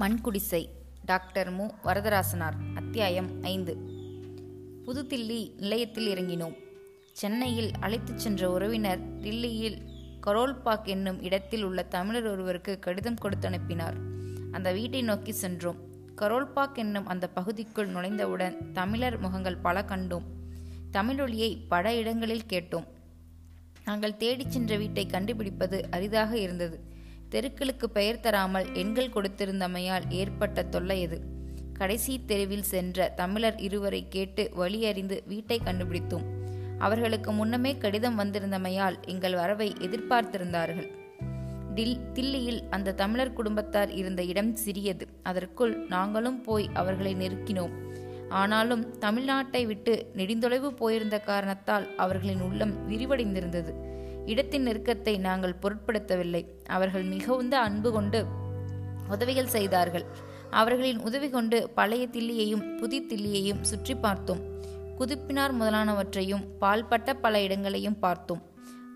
மண்குடிசை. Doctor மு. வரதராசனார். அத்தியாயம் ஐந்து. புதுதில்லி நிலையத்தில் இறங்கினோம். சென்னையில் அழைத்துச் சென்ற உறவினர் டில்லியில் கரோல்பாக் என்னும் இடத்தில் உள்ள தமிழர் ஒருவருக்கு கடிதம் கொடுத்து அனுப்பினார். அந்த வீட்டை நோக்கி சென்றோம். கரோல்பாக் என்னும் அந்த பகுதிக்குள் நுழைந்தவுடன் தமிழர் முகங்கள் பல கண்டோம். தமிழொலியை பல இடங்களில் கேட்டோம். நாங்கள் தேடிச் சென்ற வீட்டை கண்டுபிடிப்பது அரிதாக இருந்தது. தெருக்களுக்கு பெயர் தராமல் எண்கள் கொடுத்திருந்தமையால் ஏற்பட்ட தொல்லை அது கடைசி தெருவில் சென்ற தமிழர் இருவரை கேட்டு வழி அறிந்து வீட்டை கண்டுபிடித்தோம். அவர்களுக்கு முன்னமே கடிதம் வந்திருந்தமையால் எங்கள் வரவை எதிர்பார்த்திருந்தார்கள். டில் தில்லியில் அந்த தமிழர் குடும்பத்தார் இருந்த இடம் சிறியது. அதற்குள் நாங்களும் போய் அவர்களை நெருக்கினோம். ஆனாலும் தமிழ்நாட்டை விட்டு நெடுந்தொலைவு போயிருந்த காரணத்தால் அவர்களின் உள்ளம் விரிவடைந்திருந்தது. இடத்தின் நெருக்கத்தை நாங்கள் பொருட்படுத்தவில்லை. அவர்கள் மிகுந்த அன்பு கொண்டு உதவிகள் செய்தார்கள். அவர்களின் உதவி கொண்டு பழைய தில்லியையும் புதி தில்லியையும் சுற்றி பார்த்தோம். குதிப்பினார் முதலானவற்றையும் பால்பட்ட பல இடங்களையும் பார்த்தோம்.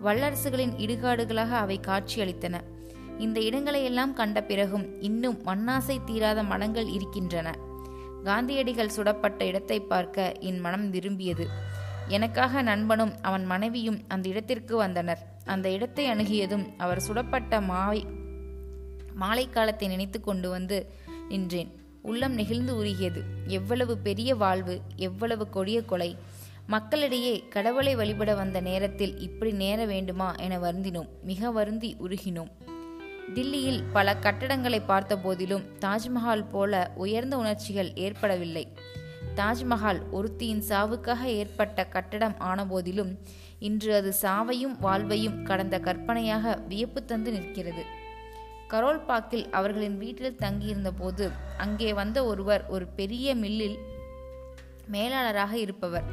வல்லரசுகளின் இடுகாடுகளாக அவை காட்சியளித்தன. இந்த இடங்களையெல்லாம் கண்ட பிறகும் இன்னும் மண்ணாசை தீராத மனங்கள் இருக்கின்றன. காந்தியடிகள் சுடப்பட்ட இடத்தை பார்க்க என் மனம் விரும்பியது. எனக்காக நண்பனும் அவன் மனைவியும் அந்த இடத்திற்கு வந்தனர். அந்த இடத்தை அணுகியதும் அவர் சுடப்பட்ட மாவை மாலை காலத்தை நினைத்து கொண்டு வந்து நின்றேன். உள்ளம் நெகிழ்ந்து உருகியது. எவ்வளவு பெரிய வாழ்வு எவ்வளவு கொடிய கொலை. மக்களிடையே கடவுளை வழிபட வந்த நேரத்தில் இப்படி நேர வேண்டுமா என வருந்தினோம். மிக வருந்தி உருகினோம். டில்லியில் பல கட்டடங்களை பார்த்த போதிலும் தாஜ்மஹால் போல உயர்ந்த உணர்ச்சிகள் ஏற்படவில்லை. தாஜ்மஹால் ஒருத்தியின் சாவுக்காக ஏற்பட்ட கட்டடம் ஆனபோதிலும் இன்று அது சாவையும் வாழ்வையும் கடந்த கற்பனையாக வியப்பு தந்து நிற்கிறது. கரோல் பாக்கில் அவர்களின் வீட்டில் தங்கியிருந்த போது அங்கே வந்த ஒருவர் ஒரு பெரிய மில்லில் மேலாளராக இருப்பவர்.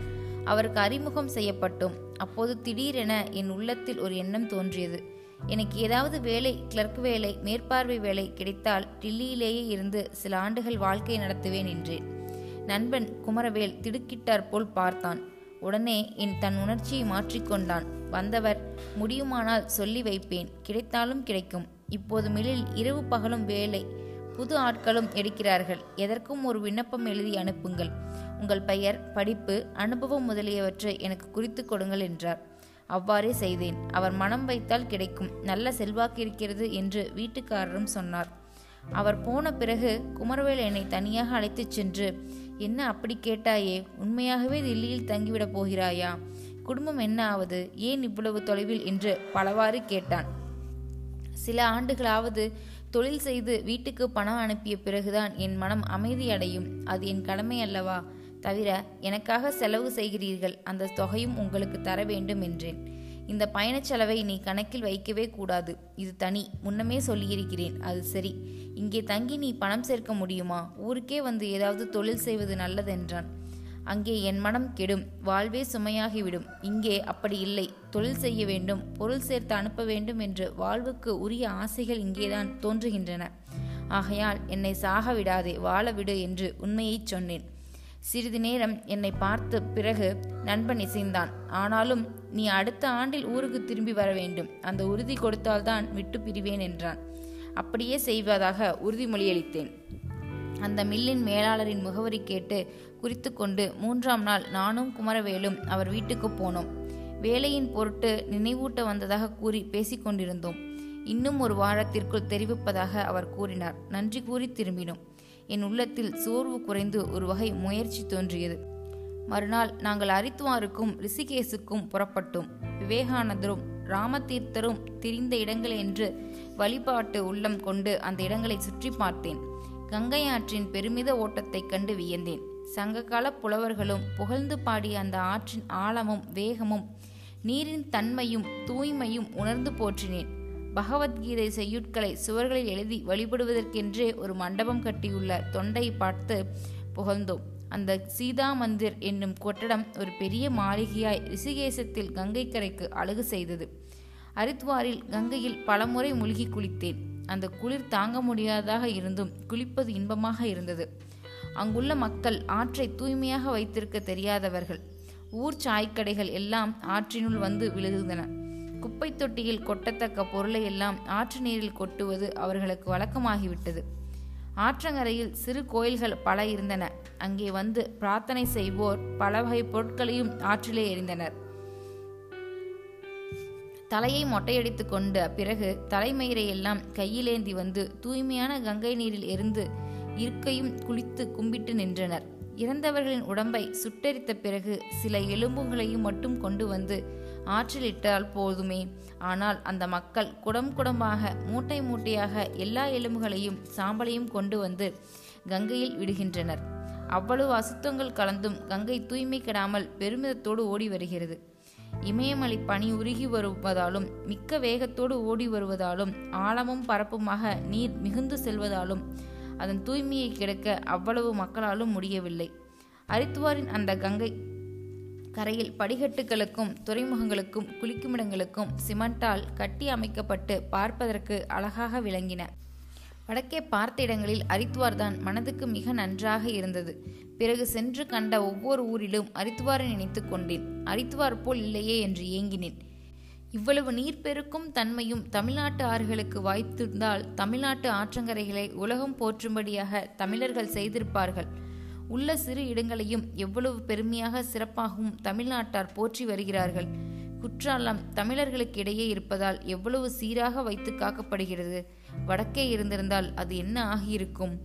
அவருக்கு அறிமுகம் செய்யப்பட்டோம். அப்போது திடீரென என் உள்ளத்தில் ஒரு எண்ணம் தோன்றியது. எனக்கு ஏதாவது வேலை கிளர்க் வேலை மேற்பார்வை வேலை கிடைத்தால் டில்லியிலேயே இருந்து சில ஆண்டுகள் வாழ்க்கை நடத்துவேன் என்றேன். நண்பன் குமரவேல் திடுக்கிட்டார் போல் பார்த்தான். உடனே என் தன் உணர்ச்சியை மாற்றிக்கொண்டான் வந்தவர் முடியுமானால் சொல்லி வைப்பேன். கிடைத்தாலும் கிடைக்கும். இப்போது மில்லில் இரவு பகலும் வேலை. புது ஆட்களும் எடுக்கிறார்கள். எதற்கும் ஒரு விண்ணப்பம் எழுதி அனுப்புங்கள். உங்கள் பெயர் படிப்பு அனுபவம் முதலியவற்றை எனக்கு குறித்து கொடுங்கள் என்றார். அவ்வாறே செய்தேன். அவர் மனம் வைத்தால் கிடைக்கும். நல்ல செல்வாக்கு இருக்கிறது என்று வீட்டுக்காரரும் சொன்னார். அவர் போன பிறகு குமரவேல் என்னை தனியாக அழைத்துச் சென்று என்ன அப்படி கேட்டாயே? உண்மையாகவே தில்லியில் தங்கிவிடப் போகிறாயா? குடும்பம் என்ன ஆவது? ஏன் இவ்வளவு தொலைவில்? என்று பலவாறு கேட்டான். சில ஆண்டுகளாவது தொழில் செய்து வீட்டுக்கு பணம் அனுப்பிய பிறகுதான் என் மனம் அமைதியடையும் அது என் கடமை அல்லவா? தவிர எனக்காக செலவு செய்கிறீர்கள். அந்த தொகையும் உங்களுக்கு தர வேண்டும் என்றேன். இந்த பயணச் செலவை நீ கணக்கில் வைக்கவே கூடாது. இது தனி. முன்னமே சொல்லியிருக்கிறேன். அது சரி. இங்கே தங்கி நீ பணம் சேர்க்க முடியுமா? ஊருக்கே வந்து ஏதாவது தொழில் செய்வது நல்லதென்றான். அங்கே என் மனம் கெடும். வாழ்வே சுமையாகிவிடும். இங்கே அப்படி இல்லை. தொழில் செய்ய வேண்டும். பொருள் சேர்த்து அனுப்ப வேண்டும் என்று வாழ்வுக்கு உரிய ஆசைகள் இங்கேதான் தோன்றுகின்றன. ஆகையால் என்னை சாக விடாதே வாழ விடு என்று உண்மையைச் சொன்னேன். சிறிது நேரம் என்னை பார்த்த பிறகு நண்பன் இசைந்தான். ஆனாலும் நீ அடுத்த ஆண்டில் ஊருக்கு திரும்பி வர வேண்டும். அந்த உறுதி கொடுத்தால்தான் விட்டு பிரிவேன் என்றான். அப்படியே செய்வதாக உறுதிமொழியளித்தேன் அந்த மில்லின் மேலாளரின் முகவரி கேட்டு குறித்து கொண்டு மூன்றாம் நாள் நானும் குமரவேலும் அவர் வீட்டுக்கு போனோம். வேலையின் பொருட்டு நினைவூட்ட வந்ததாக கூறி பேசிக்கொண்டிருந்தோம். இன்னும் ஒரு வாரத்திற்குள் தெரிவிப்பதாக அவர் கூறினார். நன்றி கூறி திரும்பினோம். என் உள்ளத்தில் சோர்வு குறைந்து ஒரு வகை முயற்சி தோன்றியது. மறுநாள் நாங்கள் அரித்துவாருக்கும் ரிஷிகேசுக்கும் புறப்பட்டோம். விவேகானந்தரும் ராமதீர்த்தரும் திரிந்த இடங்கள் என்று வழிபாட்டு உள்ளம் கொண்டு அந்த இடங்களை சுற்றி பார்த்தேன். கங்கை ஆற்றின் பெருமித ஓட்டத்தைக் கண்டு வியந்தேன். சங்ககால புலவர்களும் புகழ்ந்து பாடிய அந்த ஆற்றின் ஆழமும் வேகமும் நீரின் தன்மையும் தூய்மையும் உணர்ந்து போற்றினேன். பகவத்கீதை செய்யுட்களை சுவர்களில் எழுதி வழிபடுவதற்கென்றே ஒரு மண்டபம் கட்டியுள்ள தொண்டை பார்த்து புகழ்ந்தோம். அந்த சீதா மந்திர் என்னும் கொட்டடம் ஒரு பெரிய மாளிகையாய் ரிஷிகேசத்தில் கங்கை கரைக்கு அழகு செய்தது. அரித்வாரில் கங்கையில் பலமுறை மூழ்கி குளித்தேன். அந்த குளிர் தாங்க முடியாததாக இருந்தும் குளிப்பது இன்பமாக இருந்தது. அங்குள்ள மக்கள் ஆற்றை தூய்மையாக வைத்திருக்க தெரியாதவர்கள். ஊர் சாய்க்கடைகள் எல்லாம் ஆற்றினுள் வந்து விழுகுந்தன குப்பை தொட்டியில் கொட்டத்தக்க பொருளை எல்லாம் ஆற்று நீரில் கொட்டுவது அவர்களுக்கு வழக்கமாகிவிட்டது. ஆற்றங்கரையில் சிறு கோயில்கள் பல இருந்தன. அங்கே வந்து பிரார்த்தனை செய்வோர் பல வகை பொருட்களையும் ஆற்றிலே எறிந்தனர். தலையை மொட்டையடித்து கொண்ட பிறகு தலைமயிரை எல்லாம் கையிலேந்தி வந்து தூய்மையான கங்கை நீரில் எரிந்து இருக்கையும் குளித்து கும்பிட்டு நின்றனர். இறந்தவர்களின் உடம்பை சுட்டெரித்த பிறகு சில எலும்புகளையும் மட்டும் கொண்டு வந்து ஆற்றிலிட்டால் போதுமே. ஆனால் அந்த மக்கள் குடம் குடமாக மூட்டை மூட்டையாக எல்லா எலும்புகளையும் சாம்பலையும் கொண்டு வந்து கங்கையில் விடுகின்றனர். அவ்வளவு அசுத்தங்கள் கலந்தும் கங்கை தூய்மை கெடாமல் பெருமிதத்தோடு ஓடி வருகிறது. இமயமலை பனி உருகி வருவதாலும் மிக்க வேகத்தோடு ஓடி வருவதாலும் ஆழமும் பரப்புமாக நீர் மிகுந்து செல்வதாலும் அதன் தூய்மையை கிடக்க அவ்வளவு மக்களாலும் முடியவில்லை. ஹரித்வாரின் அந்த கங்கை கரையில் படிகட்டுகளுக்கும் துறைமுகங்களுக்கும் குளிக்குமிடங்களுக்கும் சிமெண்டால் கட்டி அமைக்கப்பட்டு பார்ப்பதற்கு அழகாக விளங்கின. வடக்கே பார்த்த இடங்களில் அரித்துவார் தான் மனதுக்கு மிக நன்றாக இருந்தது. பிறகு சென்று கண்ட ஒவ்வொரு ஊரிலும் அரித்துவாரை நினைத்து கொண்டேன். அரித்துவார் போல் இல்லையே என்று ஏங்கினேன். இவ்வளவு நீர் பெருக்கும் தன்மையும் தமிழ்நாட்டு ஆறுகளுக்கு வாய்த்திருந்தால் தமிழ்நாட்டு ஆற்றங்கரைகளை உலகம் போற்றும்படியாக தமிழர்கள் செய்திருப்பார்கள். உள்ள சிறு இடங்களையும் எவ்வளவு பெருமையாக சிறப்பாகவும் தமிழ்நாட்டார் போற்றி வருகிறார்கள். குற்றாலம் தமிழர்களுக்கு இடையே இருப்பதால் எவ்வளவு சீராக வைத்து காக்கப்படுகிறது. வடக்கே இருந்திருந்தால் அது என்ன ஆகியிருக்கும்?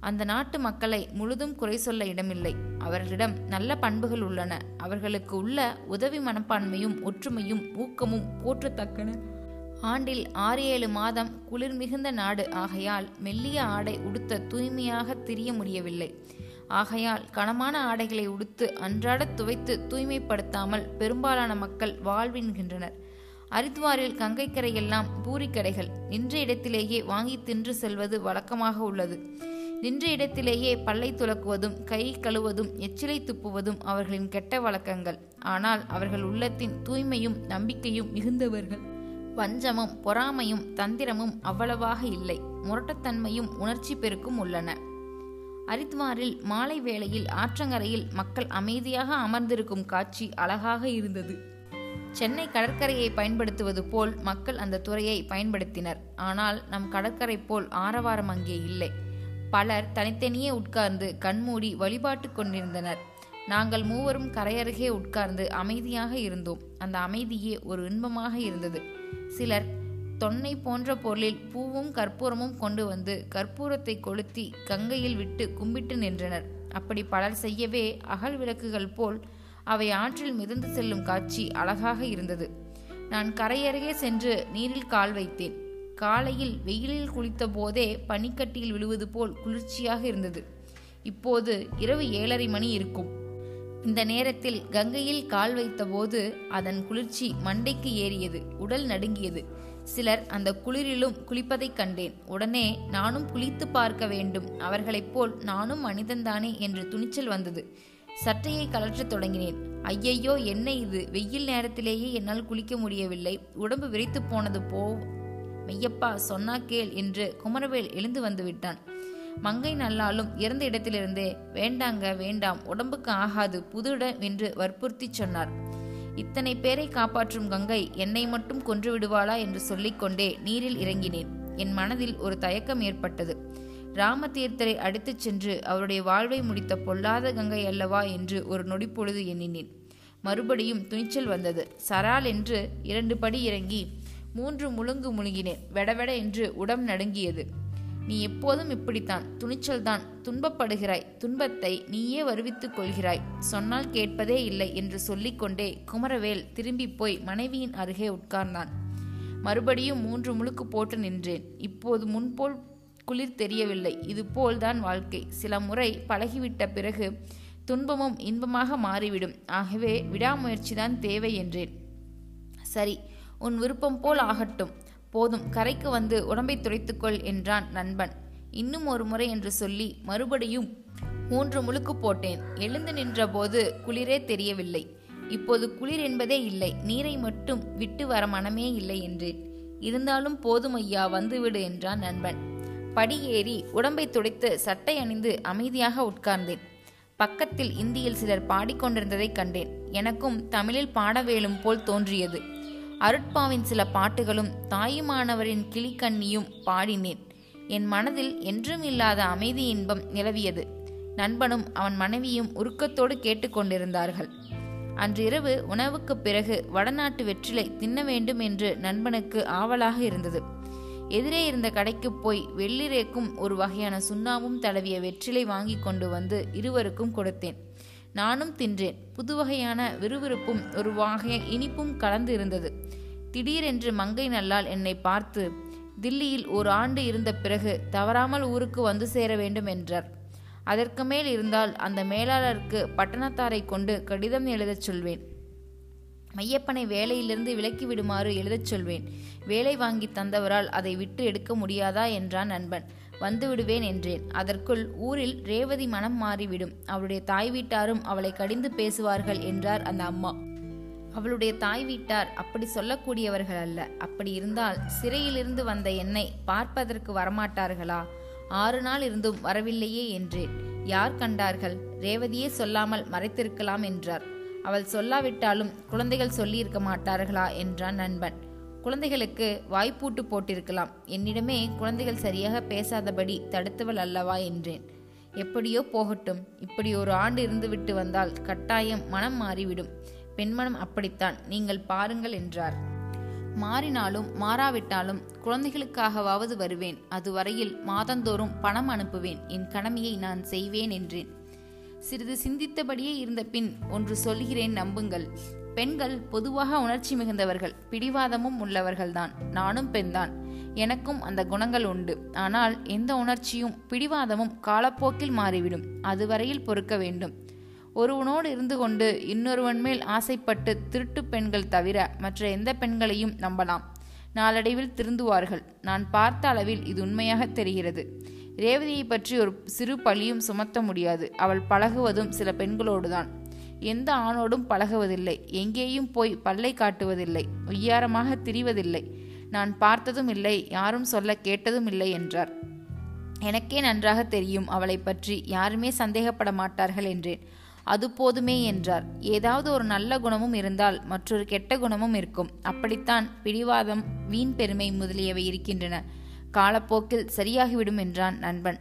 அந்த நாட்டு மக்களை முழுதும் குறை சொல்ல இடமில்லை. அவர்களிடம் நல்ல பண்புகள் உள்ளன. அவர்களுக்கு உள்ள உதவி மனப்பான்மையும் ஒற்றுமையும் ஊக்கமும் போற்றத்தக்கன. ஆண்டில் ஆறு ஏழு மாதம் குளிர் மிகுந்த நாடு. ஆகையால் மெல்லிய ஆடை உடுத்த தூய்மையாக திரிய முடியவில்லை. ஆகையால் கனமான ஆடைகளை உடுத்து அன்றாட துவைத்து தூய்மைப்படுத்தாமல் பெரும்பாலான மக்கள் வாழ்வின்கின்றனர். அரித்வாரில் கங்கைக்கரையெல்லாம் பூரிக்கடைகள் நின்ற இடத்திலேயே வாங்கி தின்று செல்வது வழக்கமாக உள்ளது. நின்ற இடத்திலேயே பல்லை துலக்குவதும் கை கழுவதும் எச்சிலை துப்புவதும் அவர்களின் கெட்ட வழக்கங்கள். ஆனால் அவர்கள் உள்ளத்தின் தூய்மையும் நம்பிக்கையும் மிகுந்தவர்கள். வஞ்சமும் பொறாமையும் தந்திரமும் அவ்வளவாக இல்லை. முரட்டத்தன்மையும் உணர்ச்சி பெருக்கும் உள்ளன. அரித்வாரில் மாலை வேளையில் ஆற்றங்கரையில் மக்கள் அமைதியாக அமர்ந்திருக்கும் காட்சி அழகாக இருந்தது. சென்னை கடற்கரையை பயன்படுத்துவது போல் மக்கள் அந்த துறையை பயன்படுத்தினர். ஆனால் நம் கடற்கரை போல் ஆரவாரம் அங்கே இல்லை. பலர் தனித்தனியே உட்கார்ந்து கண்மூடி வழிபாட்டு கொண்டிருந்தனர். நாங்கள் மூவரும் கரையருகே உட்கார்ந்து அமைதியாக இருந்தோம். அந்த அமைதியே ஒரு இன்பமாக இருந்தது. சிலர் தொன்னை போன்ற பொருளில் பூவும் கற்பூரமும் கொண்டு வந்து கற்பூரத்தை கொளுத்தி கங்கையில் விட்டு கும்பிட்டு நின்றனர். அப்படி பலர் செய்யவே அகல் விளக்குகள் போல் அவை ஆற்றில் மிதந்து செல்லும் காட்சி அழகாக இருந்தது. நான் கரையருகே சென்று நீரில் கால் வைத்தேன். காலையில் வெயிலில் குளித்த போதே பனிக்கட்டியில் விழுவது போல் குளிர்ச்சியாக இருந்தது. இப்போது இரவு ஏழரை மணி இருக்கும். இந்த நேரத்தில் கங்கையில் கால் வைத்தபோது அதன் குளிர்ச்சி மண்டைக்கு ஏறியது உடல் நடுங்கியது. சிலர் அந்த குளிரிலும் குளிப்பதைக் கண்டேன். உடனே நானும் குளித்து பார்க்க வேண்டும். அவர்களைப் போல் நானும் மனிதன்தானே என்று துணிச்சல் வந்தது. சட்டையை கலற்றத் தொடங்கினேன். ஐயையோ என்ன இது? வெயில் நேரத்திலேயே என்னால் குளிக்க முடியவில்லை. உடம்பு விரைத்து போனது போ மெய்யப்பா சொன்னா கேள் என்று குமரவேல் எழுந்து வந்துவிட்டான் மங்கை நல்லாலும் இறந்த இடத்திலிருந்தே வேண்டாங்க வேண்டாம் உடம்புக்கு ஆகாது புது இடம் என்று வற்புறுத்தி சொன்னார். இத்தனை பேரை காப்பாற்றும் கங்கை என்னை மட்டும் கொன்று விடுவாளா? என்று சொல்லிக்கொண்டே நீரில் இறங்கினேன். என் மனதில் ஒரு தயக்கம் ஏற்பட்டது. ராமதீர்த்தரை அடித்துச் சென்று அவருடைய வாழ்வை முடித்த பொல்லாத கங்கை அல்லவா என்று ஒரு நொடிப்பொழுது எண்ணினேன். மறுபடியும் துணிச்சல் வந்தது. சரால் என்று இரண்டு படி இறங்கி மூன்று முழுங்கு முழுங்கினேன். வெடவெட என்று உடம் நடுங்கியது. நீ எப்போதும் இப்படித்தான் துணிச்சல்தான் துன்பப்படுகிறாய் துன்பத்தை நீயே வருவித்துக் கொள்கிறாய். சொன்னால் கேட்பதே இல்லை என்று சொல்லிக்கொண்டே குமரவேல் திரும்பி போய் மனைவியின் அருகே உட்கார்ந்தான். மறுபடியும் மூன்று முழுக்கு போட்டு நின்றேன். இப்போது முன்போல் குளிர் தெரியவில்லை. இது போல்தான் வாழ்க்கை. சில முறை பழகிவிட்ட பிறகு துன்பமும் இன்பமாக மாறிவிடும். ஆகவே விடாமுயற்சிதான் தேவை என்றேன். சரி உன் விருப்பம் போல் ஆகட்டும். போதும் கரைக்கு வந்து உடம்பை துடைத்துக்கொள் என்றான் நண்பன். இன்னும் ஒரு முறை என்று சொல்லி மறுபடியும் மூன்று முழுக்கு போட்டேன். எழுந்து நின்றபோது குளிரே தெரியவில்லை. இப்போது குளிர் என்பதே இல்லை நீரை மட்டும் விட்டு வர மனமே இல்லை என்றேன். இருந்தாலும் போதும் ஐயா வந்துவிடு என்றான் நண்பன். படி ஏறி உடம்பை துடைத்து சட்டை அணிந்து அமைதியாக உட்கார்ந்தேன். பக்கத்தில் இந்தியில் சிலர் பாடிக்கொண்டிருந்ததைக் கண்டேன். எனக்கும் தமிழில் பாட வேலும் போல் தோன்றியது. அருட்பாவின் சில பாட்டுகளும் தாயுமானவரின் கிளிக்கண்ணியும் பாடினேன். என் மனதில் என்றும் இல்லாத அமைதி இன்பம் நிலவியது. நண்பனும் அவன் மனைவியும் உருக்கத்தோடு கேட்டுக்கொண்டிருந்தார்கள் அன்றிரவு உணவுக்குப் பிறகு வடநாட்டு வெற்றிலை தின்ன வேண்டும் என்று நண்பனுக்கு ஆவலாக இருந்தது. எதிரே இருந்த கடைக்கு போய் வெள்ளிரேக்கும் ஒரு வகையான சுண்ணாவும் தடவிய வெற்றிலை வாங்கி கொண்டு வந்து இருவருக்கும் கொடுத்தேன். நானும் தின்றேன். புது வகையான விறுவிறுப்பும் ஒரு வகை இனிப்பும் கலந்து இருந்தது திடீரென்று மங்கை நல்லால் என்னை பார்த்து தில்லியில் ஒரு ஆண்டு இருந்த பிறகு தவறாமல் ஊருக்கு வந்து சேர வேண்டும் என்றார். அதற்கு மேல் இருந்தால் அந்த மேலாளருக்கு பட்டணத்தாரை கொண்டு கடிதம் எழுதச் சொல்வேன். மையப்பனை வேலையிலிருந்து விலக்கி விடுமாறு எழுதச் சொல்வேன். வேலை வாங்கி தந்தவரால் அதை விட்டு எடுக்க முடியாதா? என்றான் நண்பன். வந்து விடுவேன் என்றேன். அதற்குள் ஊரில் ரேவதி மனம் மாறிவிடும். அவளுடைய தாய் வீட்டாரும் அவளை கடிந்து பேசுவார்கள் என்றார் அந்த அம்மா. அவளுடைய தாய் வீட்டார் அப்படி சொல்லக்கூடியவர்கள் அல்ல. அப்படி இருந்தால் சிறையிலிருந்து வந்த என்னை பார்ப்பதற்கு வரமாட்டார்களா? ஆறு நாள் இருந்தும் வரவில்லையே என்றேன். யார் கண்டார்கள்? ரேவதியே சொல்லாமல் மறைத்திருக்கலாம் என்றார். அவள் சொல்லாவிட்டாலும் குழந்தைகள் சொல்லியிருக்க மாட்டார்களா என்றான் நண்பன். குழந்தைகளுக்கு வாய்ப்பூட்டு போட்டிருக்கலாம். என்னிடமே குழந்தைகள் சரியாக பேசாதபடி தடுத்தவள் அல்லவா என்றேன். எப்படியோ போகட்டும். இப்படி ஒரு ஆண்டு இருந்துவிட்டு வந்தால் கட்டாயம் மனம் மாறிவிடும். பெண்மனம் அப்படித்தான். நீங்கள் பாருங்கள் என்றார். மாறினாலும் மாறாவிட்டாலும் குழந்தைகளுக்காகவாவது வருவேன். அதுவரையில் மாதந்தோறும் பணம் அனுப்புவேன். என் கடமையை நான் செய்வேன் என்றேன். சிறிது சிந்தித்தபடியே இருந்த பின் ஒன்று சொல்கிறேன் நம்புங்கள். பெண்கள் பொதுவாக உணர்ச்சி மிகுந்தவர்கள் பிடிவாதமும் உள்ளவர்கள்தான். நானும் பெண்தான். எனக்கும் அந்த குணங்கள் உண்டு. ஆனால் எந்த உணர்ச்சியும் பிடிவாதமும் காலப்போக்கில் மாறிவிடும். அதுவரையில் பொறுக்க வேண்டும். ஒருவனோடு இருந்து கொண்டு இன்னொருவன் மேல் ஆசைப்பட்டு திருட்டு பெண்கள் தவிர மற்ற எந்த பெண்களையும் நம்பலாம். நாளடைவில் திருந்துவார்கள். நான் பார்த்த அளவில் இது உண்மையாக தெரிகிறது. ரேவதியை பற்றி ஒரு சிறு பழியும் சுமத்த முடியாது. அவள் பழகுவதும் சில பெண்களோடுதான். எந்த ஆணோடும் பழகுவதில்லை. எங்கேயும் போய் பல்லை காட்டுவதில்லை. உய்யாரமாக திரிவதில்லை. நான் பார்த்ததும் இல்லை யாரும் சொல்ல கேட்டதும் இல்லை என்றார். எனக்கே நன்றாக தெரியும் அவளை பற்றி. யாருமே சந்தேகப்பட மாட்டார்கள் என்றேன். அது போதுமே என்றார். ஏதாவது ஒரு நல்ல குணமும் இருந்தால் மற்றொரு கெட்ட குணமும் இருக்கும். அப்படித்தான் பிடிவாதம் வீண் பெருமை முதலியவை இருக்கின்றன. காலப்போக்கில் சரியாகிவிடும் என்றான் நண்பன்.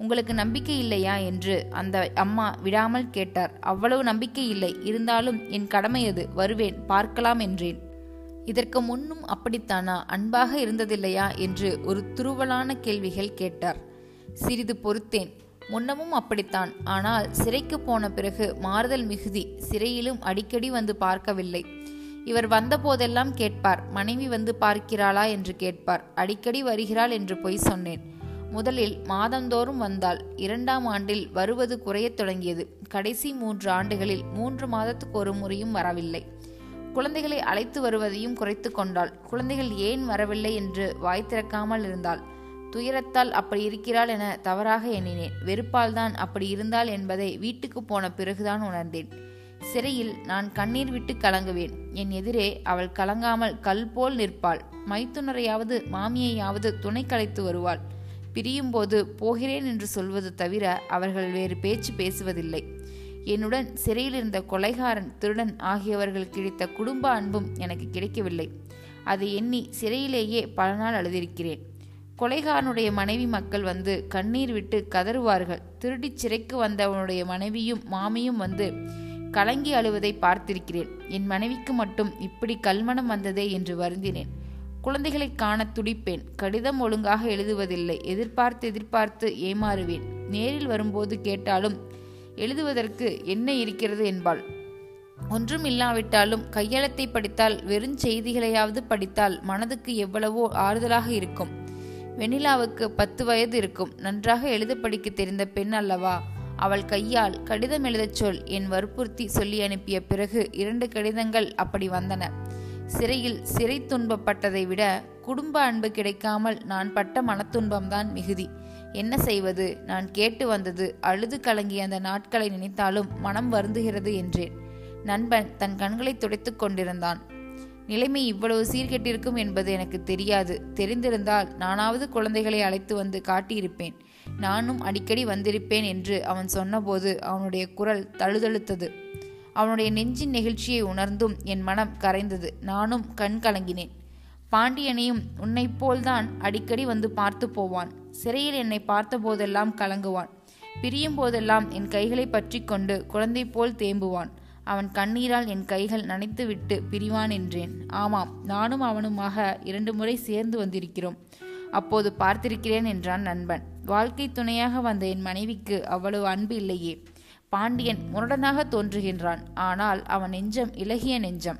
உங்களுக்கு நம்பிக்கை இல்லையா என்று அந்த அம்மா விடாமல் கேட்டார். அவ்வளவு நம்பிக்கை இல்லை. இருந்தாலும் என் கடமை அது. வருவேன். பார்க்கலாம் என்றேன். இதற்கு முன்னும் அப்படித்தானா? அன்பாக இருந்ததில்லையா? என்று ஒரு துருவலான கேள்விகள் கேட்டார். சிறிது பொறுத்தேன். முன்னமும் அப்படித்தான். ஆனால் சிறைக்கு போன பிறகு மாறுதல் மிகுதி சிறையிலும் அடிக்கடி வந்து பார்க்கவில்லை. இவர் வந்தபோதெல்லாம் கேட்பார். மனைவி வந்து பார்க்கிறாளா? என்று கேட்பார். அடிக்கடி வருகிறாள் என்று பொய் சொன்னேன். முதலில் மாதந்தோறும் வந்தால் இரண்டாம் ஆண்டில் வருவது குறையத் தொடங்கியது. கடைசி மூன்று ஆண்டுகளில் மூன்று மாதத்துக்கு ஒரு முறையும் வரவில்லை. குழந்தைகளை அழைத்து வருவதையும் குறைத்து கொண்டாள். குழந்தைகள் ஏன் வரவில்லை என்று வாய் திறக்காமல் இருந்தாள். துயரத்தால் அப்படி இருக்கிறாள் என தவறாக எண்ணினேன். வெறுப்பால் தான் அப்படி இருந்தாள் என்பதை வீட்டுக்கு போன பிறகுதான் உணர்ந்தேன். சிறையில் நான் கண்ணீர் விட்டு கலங்குவேன். என் எதிரே அவள் கலங்காமல் கல் போல் நிற்பாள். மைத்துனரையாவது மாமியையாவது துணை கலைத்து வருவாள். பிரியும்போது போகிறேன் என்று சொல்வது தவிர அவர்கள் வேறு பேச்சு பேசுவதில்லை. என்னுடன் சிறையில் இருந்த கொலைகாரன் திருடன் ஆகியவர்கள் கிடைத்த குடும்ப அன்பும் எனக்கு கிடைக்கவில்லை. அதை எண்ணி சிறையிலேயே பல நாள் அழுதிருக்கிறேன். கொலைகாரனுடைய மனைவி மக்கள் வந்து கண்ணீர் விட்டு கதறுவார்கள். திருடிச் சிறைக்கு வந்தவனுடைய மனைவியும் மாமியும் வந்து கலங்கி அழுவதை பார்த்திருக்கிறேன். என் மனைவிக்கு மட்டும் இப்படி கல்மணம் வந்ததே என்று வருந்தினேன். குழந்தைகளை காண துடிப்பேன். கடிதம் ஒழுங்காக எழுதுவதில்லை. எதிர்பார்த்து எதிர்பார்த்து ஏமாறுவேன். நேரில் வரும்போது கேட்டாலும் எழுதுவதற்கு என்ன இருக்கிறது? என்பாள். ஒன்றும் இல்லாவிட்டாலும் கையெழுத்தை படித்தால் வெறும் செய்திகளையாவது படித்தால் மனதுக்கு எவ்வளவோ ஆறுதலாக இருக்கும். வெண்ணிலாவுக்கு பத்து வயது இருக்கும். நன்றாக எழுத படிக்க தெரிந்த பெண் அல்லவா? அவள் கையால் கடிதம் எழுதச் சொல் என் வற்புறுத்தி சொல்லி அனுப்பிய பிறகு இரண்டு கடிதங்கள் அப்படி வந்தன. சிறையில் சிறை துன்பப்பட்டதை விட குடும்ப அன்பு கிடைக்காமல் நான் பட்ட மனத்துன்பம்தான் மிகுதி. என்ன செய்வது? நான் கேட்டு வந்தது அழுது கலங்கிய அந்த நாட்களை நினைத்தாலும் மனம் வருந்துகிறது என்றேன். நண்பன் தன் கண்களை துடைத்துக் கொண்டிருந்தான். நிலைமை இவ்வளவு சீர்கெட்டிருக்கும் என்பது எனக்கு தெரியாது. தெரிந்திருந்தால் நானாவது குழந்தைகளை அழைத்து வந்து காட்டியிருப்பேன். நானும் அடிக்கடி வந்திருப்பேன் என்று அவன் சொன்னபோது அவனுடைய குரல் தழுதழுத்தது. அவனுடைய நெஞ்சின் நெகிழ்ச்சியை உணர்ந்தும் என் மனம் கரைந்தது. நானும் கண் கலங்கினேன். பாண்டியனையும் உன்னைப் போல்தான் அடிக்கடி வந்து பார்த்து போவான். சிறையில் என்னை பார்த்த போதெல்லாம் கலங்குவான். பிரியும் போதெல்லாம் என் கைகளை பற்றி கொண்டு குழந்தை போல் தேம்புவான். அவன் கண்ணீரால் என் கைகள் நனைத்துவிட்டு பிரிவான் என்றேன். ஆமாம் நானும் அவனுமாக இரண்டு முறை சேர்ந்து வந்திருக்கிறோம். அப்போது பார்த்திருக்கிறேன் என்றான் நண்பன். வாழ்க்கை துணையாக வந்த என் மனைவிக்கு அவ்வளவு அன்பு இல்லையே. பாண்டியன் முரடனாக தோன்றுகின்றான். ஆனால் அவன் நெஞ்சம் இலகிய நெஞ்சம்.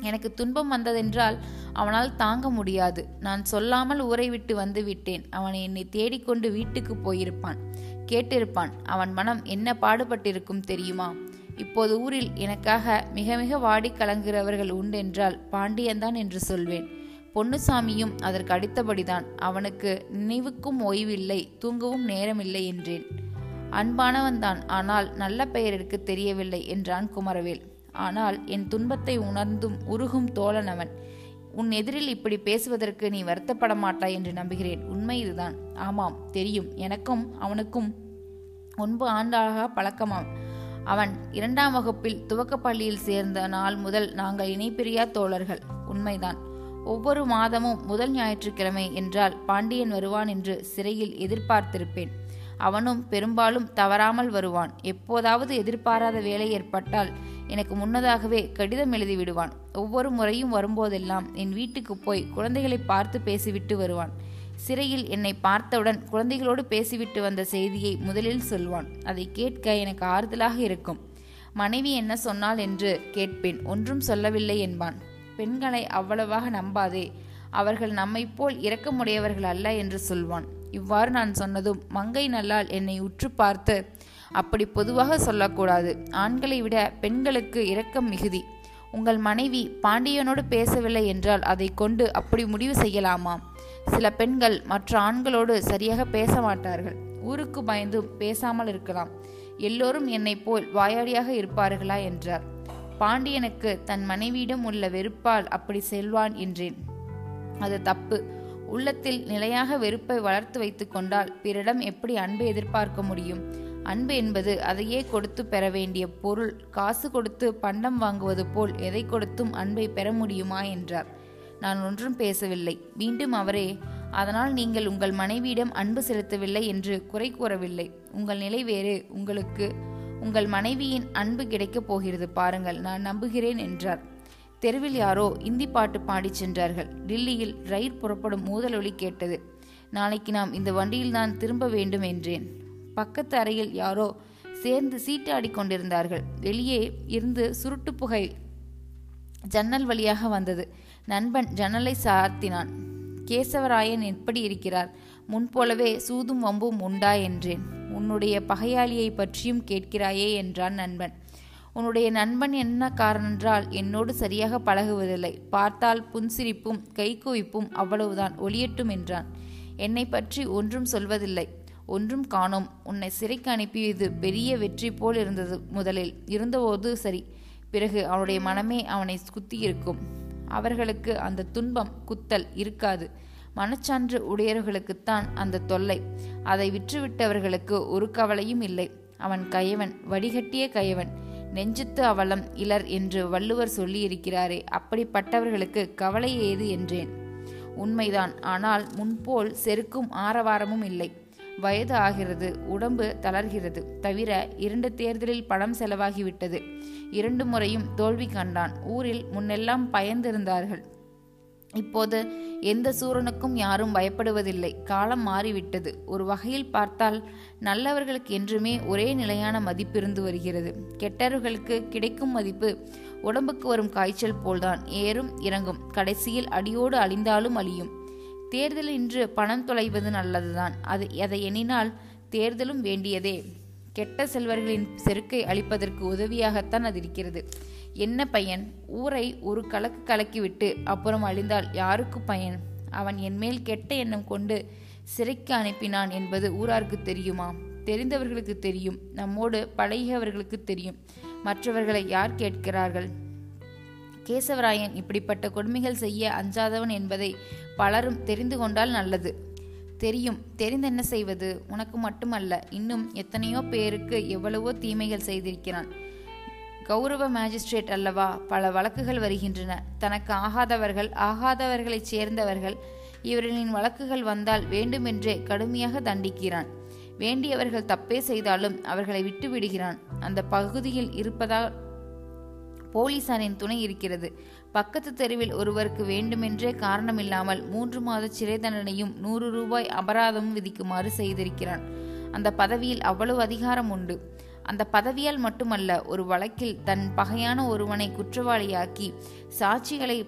எனக்கு துன்பம் வந்ததென்றால் அவனால் தாங்க முடியாது. நான் சொல்லாமல் ஊரை விட்டு வந்து விட்டேன். அவன் என்னை தேடிக்கொண்டு வீட்டுக்கு போயிருப்பான். கேட்டிருப்பான் அவன் மனம் என்ன பாடுபட்டிருக்கும் தெரியுமா? இப்போது ஊரில் எனக்காக மிக மிக வாடி கலங்குகிறவர்கள் உண்டென்றால் பாண்டியன்தான் என்று சொல்வேன். பொன்னுசாமியும் அதற்கு அடித்தபடிதான். அவனுக்கு நினைவுக்கும் ஓய்வில்லை தூங்கவும் நேரமில்லை என்றேன். அன்பானவன்தான் ஆனால் நல்ல பெயருக்கு தெரியவில்லை என்றான் குமரவேல். ஆனால் என் துன்பத்தை உணர்ந்தும் உருகும் தோழன் அவன் உன் எதிரில் இப்படி பேசுவதற்கு நீ வருத்தப்பட மாட்டாய் என்று நம்புகிறேன். உண்மை இதுதான். ஆமாம் தெரியும். எனக்கும் அவனுக்கும் ஒன்பது ஆண்டாக பழக்கமாம். அவன் இரண்டாம் வகுப்பில் துவக்கப்பள்ளியில் சேர்ந்த நாள் முதல் நாங்கள் இணைப்பிரியா தோழர்கள். உண்மைதான். ஒவ்வொரு மாதமும் முதல் ஞாயிற்றுக்கிழமை என்றால் பாண்டியன் வருவான் என்று சிறையில் எதிர்பார்த்திருப்பேன். அவனும் பெரும்பாலும் தவறாமல் வருவான். எப்போதாவது எதிர்பாராத வேலை ஏற்பட்டால் எனக்கு முன்னதாகவே கடிதம் எழுதி விடுவான். ஒவ்வொரு முறையும் வரும்போதெல்லாம் என் வீட்டுக்கு போய் குழந்தைகளை பார்த்து பேசிவிட்டு வருவான். சிறையில் என்னை பார்த்தவுடன் குழந்தைகளோடு பேசிவிட்டு வந்த செய்தியை முதலில் சொல்வான். அதை கேட்க எனக்கு ஆறுதலாக இருக்கும். மனைவி என்ன சொன்னாள் என்று கேட்பேன். ஒன்றும் சொல்லவில்லை என்பான். பெண்களை அவ்வளவாக நம்பாதே. அவர்கள் நம்மை போல் இரக்கமுடையவர்கள் அல்ல என்று சொல்வான். இவ்வாறு நான் சொன்னதும் மங்கை நல்லால் என்னை உற்று பார்த்து அப்படி பொதுவாக சொல்லக்கூடாது. ஆண்களை விட பெண்களுக்கு இரக்கம் மிகுதி. உங்கள் மனைவி பாண்டியனோடு பேசவில்லை என்றால் அதை கொண்டு அப்படி முடிவு செய்யலாமா சில பெண்கள் மற்ற ஆண்களோடு சரியாக பேச மாட்டார்கள். ஊருக்கு பயந்தும் பேசாமல் இருக்கலாம். எல்லோரும் என்னை போல் வாயாடியாக இருப்பார்களா? என்றார். பாண்டியனுக்கு தன் மனைவியிடம் உள்ள வெறுப்பால் அப்படி செல்வான் என்றேன். அது தப்பு. உள்ளத்தில் நிலையாக வெறுப்பை வளர்த்து வைத்து கொண்டால் பிறரிடம் எப்படி அன்பை எதிர்பார்க்க முடியும்? அன்பு என்பது அதையே கொடுத்து பெற வேண்டிய பொருள். காசு கொடுத்து பண்டம் வாங்குவது போல் எதை கொடுத்தும் அன்பை பெற முடியுமா? என்றார். நான் ஒன்றும் பேசவில்லை. மீண்டும் அவரே அதனால் நீங்கள் உங்கள் மனைவியிடம் அன்பு செலுத்தவில்லை என்று குறை கூறவில்லை. உங்கள் நிலை வேறு. உங்களுக்கு உங்கள் மனைவியின் அன்பு கிடைக்கப் போகிறது. பாருங்கள் நான் நம்புகிறேன் என்றார். தெருவில் யாரோ இந்தி பாட்டு பாடிச் சென்றார்கள். டில்லியில் ரயில் புறப்படும் மூதலொலி கேட்டது. நாளைக்கு நாம் இந்த வண்டியில் தான் திரும்ப வேண்டும் என்றேன். பக்கத்து அறையில் யாரோ சேர்ந்து சீட்டாடி கொண்டிருந்தார்கள். வெளியே இருந்து சுருட்டு புகை ஜன்னல் வழியாக வந்தது. நண்பன் ஜன்னலை சாத்தினான். கேசவராயன் எப்படி இருக்கிறார்? முன்போலவே சூதும் வம்பும் உண்டா? என்றேன். உன்னுடைய பகையாளியை பற்றியும் கேட்கிறாயே என்றான் நண்பன். உன்னுடைய நண்பன் என்ன காரணென்றால் என்னோடு சரியாக பழகுவதில்லை. பார்த்தால் புன்சிரிப்பும் கைக்குவிப்பும் அவ்வளவுதான் ஒளியட்டும் என்றான். என்னை பற்றி ஒன்றும் சொல்வதில்லை. ஒன்றும் காணோம். உன்னை சிறைக்கு அனுப்பியது பெரிய வெற்றி போல் இருந்தது முதலில். இருந்தபோது சரி. பிறகு அவனுடைய மனமே அவனை குத்தியிருக்கும் அவர்களுக்கு அந்த துன்பம் குத்தல் இருக்காது. மனச்சான்று உடையவர்களுக்குத்தான் அந்த தொல்லை. அதை விற்றுவிட்டவர்களுக்கு ஒரு கவலையும் இல்லை. அவன் கயவன் வடிகட்டிய கயவன். நெஞ்சுத்து அவலம் இலர் என்று வள்ளுவர் சொல்லியிருக்கிறாரே அப்படிப்பட்டவர்களுக்கு கவலை ஏது என்றேன். உண்மைதான் ஆனால் முன்போல் செருக்கும் ஆரவாரமும் இல்லை. வயது ஆகிறது உடம்பு தளர்கிறது தவிர இரண்டு தேர்தலில் பணம் செலவாகிவிட்டது. இரண்டு முறையும் தோல்வி கண்டான். ஊரில் முன்னெல்லாம் பயந்திருந்தார்கள். இப்போது எந்த சூரனுக்கும் யாரும் பயப்படுவதில்லை. காலம் மாறிவிட்டது. ஒரு வகையில் பார்த்தால் நல்லவர்களுக்கு என்றுமே ஒரே நிலையான மதிப்பு இருந்து வருகிறது. கெட்டவர்களுக்கு கிடைக்கும் மதிப்பு உடம்புக்கு வரும் காய்ச்சல் போல்தான். ஏறும் இறங்கும். கடைசியில் அடியோடு அழிந்தாலும் அழியும். தேர்தல் இன்று பணம் தொலைவது நல்லதுதான். அது அதை எண்ணினால் தேர்தலும் வேண்டியதே. கெட்ட செல்வர்களின் செருக்கை அளிப்பதற்கு உதவியாகத்தான் அது இருக்கிறது. என்ன பையன்? ஊரை ஒரு கலக்கு கலக்கிவிட்டு அப்புறம் அழிந்தால் யாருக்கு பயன்? அவன் என்மேல் கெட்ட எண்ணம் கொண்டு சிறைக்கு அனுப்பினான் என்பது ஊராருக்கு தெரியுமா? தெரிந்தவர்களுக்கு தெரியும். நம்மோடு பழகியவர்களுக்கு தெரியும். மற்றவர்களை யார் கேட்கிறார்கள்? கேசவராயன் இப்படிப்பட்ட கொடுமைகள் செய்ய அஞ்சாதவன் என்பதை பலரும் தெரிந்து கொண்டால் நல்லது. தெரியும். தெரிந்தென்ன செய்வது? உனக்கு மட்டுமல்ல. இன்னும் எத்தனையோ பேருக்கு எவ்வளவோ தீமைகள் செய்திருக்கிறான். கௌரவ மேஜிஸ்ட்ரேட் அல்லவா? பல வழக்குகள் வருகின்றன. தனக்கு ஆகாதவர்கள் ஆகாதவர்களைச் சேர்ந்தவர்கள் இவர்களின் வழக்குகள் வந்தால் வேண்டுமென்றே கடுமையாக தண்டிக்கிறான். வேண்டியவர்கள் தப்பே செய்தாலும் அவர்களை விட்டு விடுகிறான் அந்த பகுதியில் இருப்பதால் போலீசாரின் துணை இருக்கிறது. பக்கத்து தெருவில் ஒருவருக்கு வேண்டுமென்றே காரணமில்லாமல் மூன்று மாத சிறை தண்டனையும் நூறு ரூபாய் அபராதமும் விதிக்குமாறு செய்திருக்கிறான். அந்த பதவியில் அவ்வளவு அதிகாரம் உண்டு. அந்த பதவியால் மட்டுமல்ல ஒரு வழக்கில் தன் பகையான ஒருவனை குற்றவாளியாக்கி சாட்சிகளை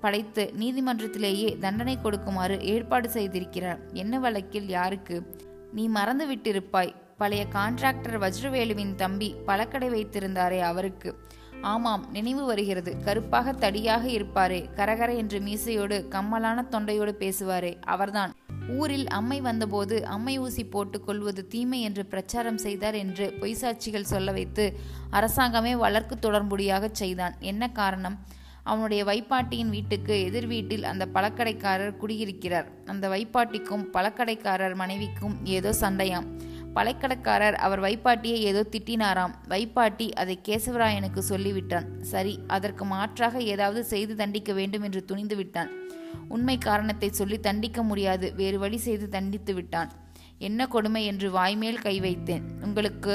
படைத்து நீதிமன்றத்திலேயே தண்டனை கொடுக்குமாறு ஏற்பாடு செய்திருக்கிறார். என்ன வழக்கில் யாருக்கு? நீ மறந்து விட்டிருப்பாய் பழைய கான்ட்ராக்டர் வஜ்ரவேலுவின் தம்பி பழக்கடை வைத்திருந்தாரே அவருக்கு. ஆமாம் நினைவு வருகிறது. கருப்பாக தடியாக இருப்பாரே. கரகர என்று மீசையோடு கம்மலான தொண்டையோடு பேசுவாரே. அவர்தான். ஊரில் அம்மை வந்தபோது அம்மை ஊசி போட்டு கொள்வது தீமை என்று பிரச்சாரம் செய்தார் என்று பொய்சாட்சிகள் சொல்ல வைத்து அரசாங்கமே வளர்க்கு தொடர்புடியாக செய்தான். என்ன காரணம்? அவனுடைய வைப்பாட்டியின் வீட்டுக்கு எதிர் வீட்டில் அந்த பழக்கடைக்காரர் குடியிருக்கிறார். அந்த வைப்பாட்டிக்கும் பழக்கடைக்காரர் மனைவிக்கும் ஏதோ சண்டையாம். பழைக்கடைக்காரர் அவர் வைப்பாட்டியை ஏதோ திட்டினாராம். வைப்பாட்டி அதை கேசவராயனுக்கு சொல்லிவிட்டான். சரி அதற்கு மாற்றாக ஏதாவது செய்து தண்டிக்க வேண்டும் என்று துணிந்து விட்டான். உண்மை காரணத்தை சொல்லி தண்டிக்க முடியாது வேறு வழி செய்து தண்டித்து விட்டான். என்ன கொடுமை என்று வாய்மேல் கை வைத்தேன். உங்களுக்கு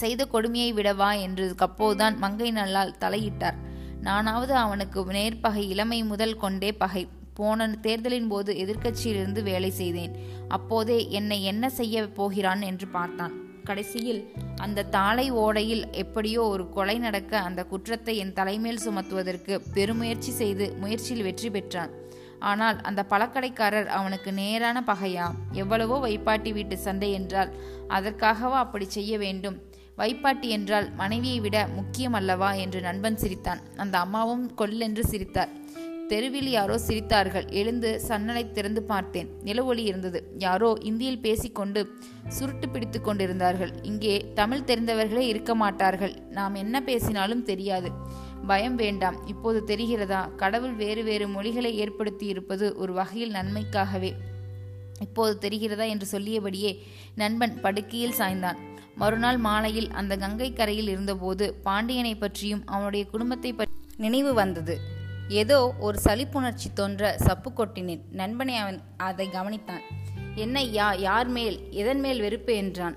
செய்த கொடுமையை விடவா என்று அப்போதுதான் மங்கை நல்லால் தலையிட்டார். நானாவது அவனுக்கு நேர்பகை இளமை முதல் கொண்டே பகை. போன தேர்தலின் போது எதிர்க்கட்சியிலிருந்து வேலை செய்தேன். அப்போதே என்னை என்ன செய்ய போகிறான் என்று பார்த்தான். கடைசியில் அந்த தாளை ஓடையில் எப்படியோ ஒரு கொலை நடக்க அந்த குற்றத்தை என் தலைமேல் சுமத்துவதற்கு பெருமுயற்சி செய்து முயற்சியில் வெற்றி பெற்றான். ஆனால் அந்த பழக்கடைக்காரர் அவனுக்கு நேரான பகையா? எவ்வளவோ வைப்பாட்டி வீட்டு சண்டை என்றால் அதற்காகவா அப்படி செய்ய வேண்டும்? வைப்பாட்டி என்றால் மனைவியை விட முக்கியம் அல்லவா? என்று நண்பன் சிரித்தான். அந்த அம்மாவும் கொல்லென்று சிரித்தார். தெருவில் யாரோ சிரித்தார்கள். எழுந்து சன்னலை திறந்து பார்த்தேன். நிலவொளி இருந்தது. யாரோ இந்தியில் பேசிக்கொண்டு சுருட்டு பிடித்து கொண்டிருந்தார்கள். இங்கே தமிழ் தெரிந்தவர்களே இருக்க மாட்டார்கள். நாம் என்ன பேசினாலும் தெரியாது. பயம் வேண்டாம். இப்போது தெரிகிறதா? கடவுள் வேறு வேறு மொழிகளை ஏற்படுத்தி இருப்பது ஒரு வகையில் நன்மைக்காகவே. இப்போது தெரிகிறதா என்று சொல்லியபடியே நண்பன் படுக்கையில் சாய்ந்தான். மறுநாள் மாலையில் அந்த கங்கை கரையில் இருந்தபோது பாண்டியனை பற்றியும் அவனுடைய குடும்பத்தை பற்றி நினைவு வந்தது. ஏதோ ஒரு சலிப்புணர்ச்சி தோன்ற சப்பு கொட்டினேன். நண்பனை அவன் அதை கவனித்தான். என்ன யா யார் மேல் எதன் மேல் வெறுப்பு? என்றான்.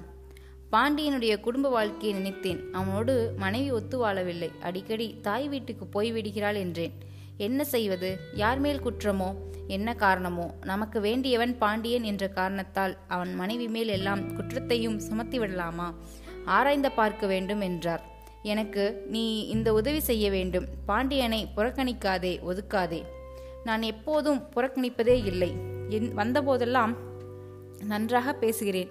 பாண்டியனுடைய குடும்ப வாழ்க்கையை நினைத்தேன். அவனோடு மனைவி ஒத்து வாழவில்லை. அடிக்கடி தாய் வீட்டுக்கு போய் விடுகிறாள் என்றேன். என்ன செய்வது? யார் மேல் குற்றமோ? என்ன காரணமோ? நமக்கு வேண்டியவன் பாண்டியன் என்ற காரணத்தால் அவன் மனைவி மேல் எல்லாம் குற்றத்தையும் சுமத்தி விடலாமா? ஆராய்ந்த பார்க்க வேண்டும் என்றார். எனக்கு நீ இந்த உதவி செய்ய வேண்டும். பாண்டியனை புறக்கணிக்காதே ஒதுக்காதே. நான் எப்போதும் புறக்கணிப்பதே இல்லை. என் வந்தபோதெல்லாம் நன்றாக பேசுகிறேன்.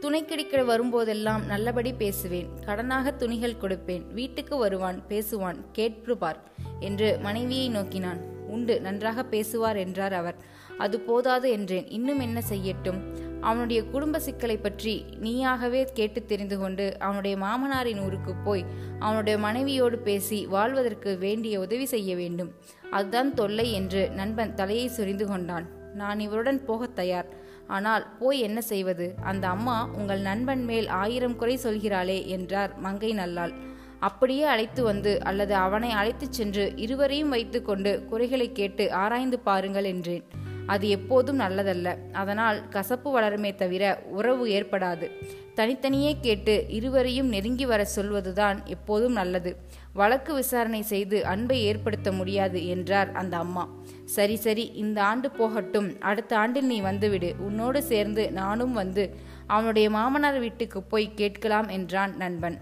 துணை கிடைக்க வரும்போதெல்லாம் நல்லபடி பேசுவேன். கடனாக துணிகள் கொடுப்பேன். வீட்டுக்கு வருவான் பேசுவான் கேட்பார் என்று மனைவியை நோக்கினான். உண்டு நன்றாக பேசுவார் என்றார் அவர். அது போதாது என்றேன். இன்னும் என்ன செய்யட்டும்? அவனுடைய குடும்ப சிக்கலை பற்றி நீயாகவே கேட்டு தெரிந்து கொண்டு அவனுடைய மாமனாரின் ஊருக்கு போய் அவனுடைய மனைவியோடு பேசி வாழ்வதற்கு வேண்டிய உதவி செய்ய வேண்டும். அதுதான் தொல்லை என்று நண்பன் தலையை சொரிந்து கொண்டான். நான் இவருடன் போகத் தயார். ஆனால் போய் என்ன செய்வது? அந்த அம்மா உங்கள் நண்பன் மேல் ஆயிரம் குறை சொல்கிறாளே என்றார் மங்கை நல்லாள். அப்படியே அழைத்து வந்து அல்லது அவனை அழைத்துச் சென்று இருவரையும் வைத்துக்கொண்டு குறைகளை கேட்டு ஆராய்ந்து பாருங்கள் என்றேன். அது எப்போதும் நல்லதல்ல. அதனால் கசப்பு வளருமே தவிர உறவு ஏற்படாது. தனித்தனியே கேட்டு இருவரையும் நெருங்கி வர சொல்வதுதான் எப்போதும் நல்லது. வழக்கு விசாரணை செய்து அன்பை ஏற்படுத்த முடியாது என்றார் அந்த அம்மா. சரி சரி இந்த ஆண்டு போகட்டும். அடுத்த ஆண்டில் நீ வந்துவிடு. உன்னோடு சேர்ந்து நானும் வந்து அவனுடைய மாமனார் வீட்டுக்கு போய் கேட்கலாம் என்றான் நண்பன்.